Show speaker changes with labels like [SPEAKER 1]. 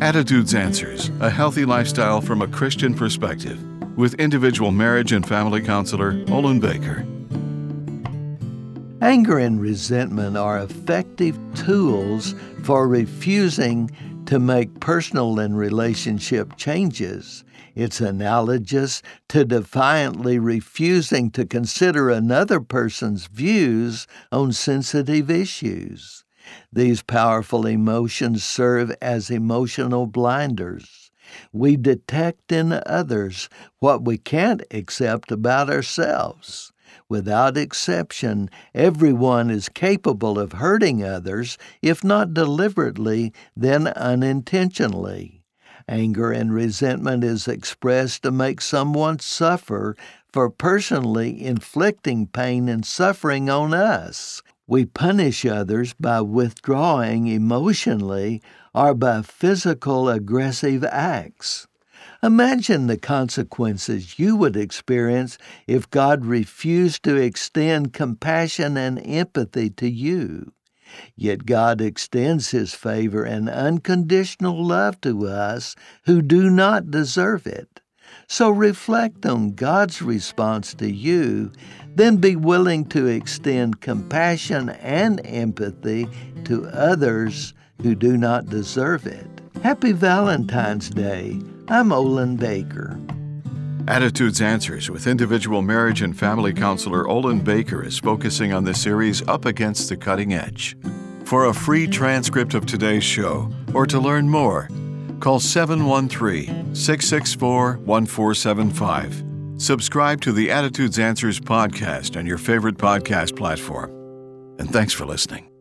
[SPEAKER 1] Attitudes Answers A Healthy Lifestyle from a Christian Perspective with individual marriage and family counselor Olin Baker.
[SPEAKER 2] Anger and resentment are effective tools for refusing to make personal and relationship changes. It's analogous to defiantly refusing to consider another person's views on sensitive issues. These powerful emotions serve as emotional blinders. We detect in others what we can't accept about ourselves. Without exception, everyone is capable of hurting others, if not deliberately, then unintentionally. Anger and resentment is expressed to make someone suffer for personally inflicting pain and suffering on us. We punish others by withdrawing emotionally or by physical aggressive acts. Imagine the consequences you would experience if God refused to extend compassion and empathy to you. Yet God extends His favor and unconditional love to us who do not deserve it. So reflect on God's response to you, then be willing to extend compassion and empathy to others who do not deserve it. Happy Valentine's Day. I'm Olin Baker.
[SPEAKER 1] Attitudes Answers with individual marriage and family counselor Olin Baker is focusing on the series Up Against the Cutting Edge. For a free transcript of today's show or to learn more, call 713 664 1475. Subscribe to the Attitudes Answers podcast on your favorite podcast platform. And thanks for listening.